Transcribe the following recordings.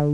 Oh,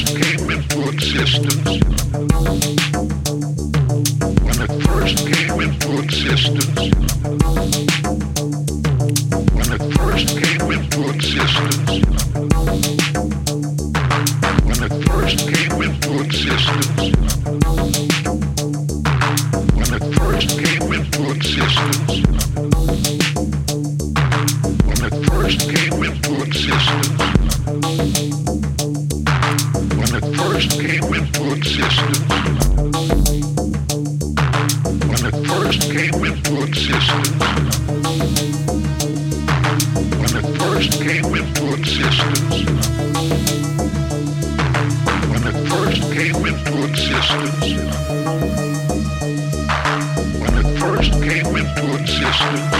first came into existence, when it first came into existence, when it first came into existence. first came into existence, when it first came into existence, when it first came into existence, when it first came into existence.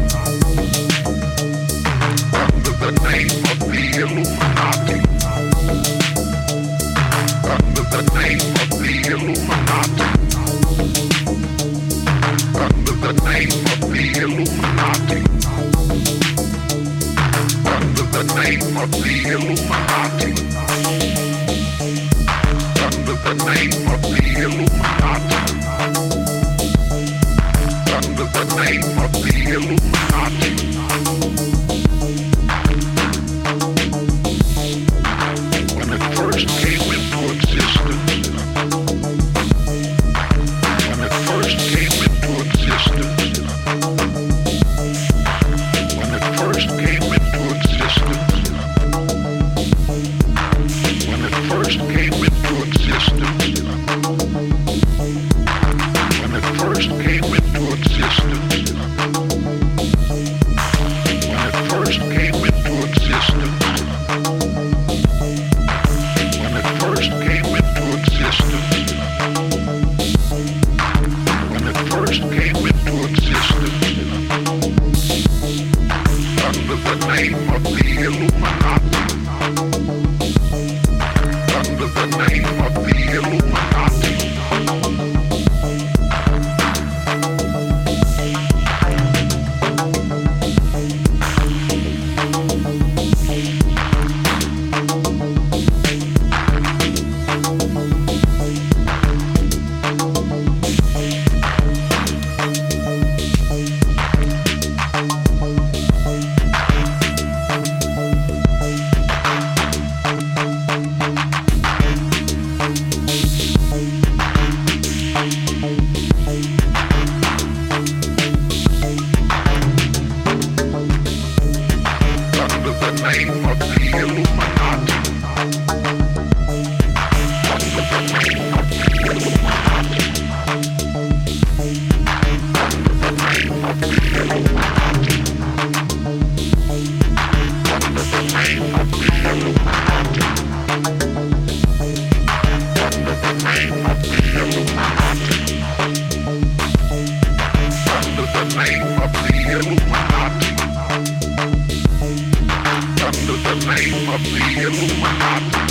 name of the Illuminati. Under the name of the Illuminati. Under the name of the Illuminati. Russian Illuminati.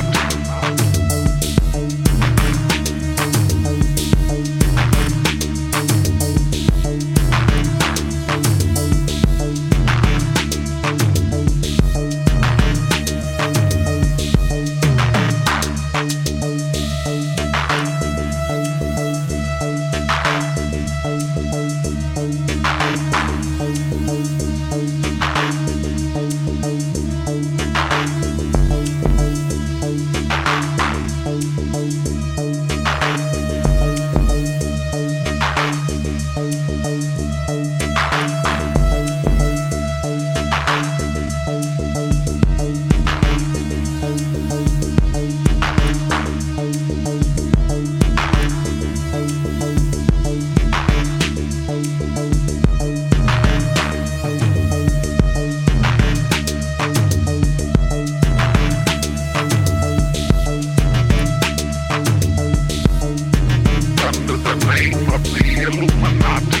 I'm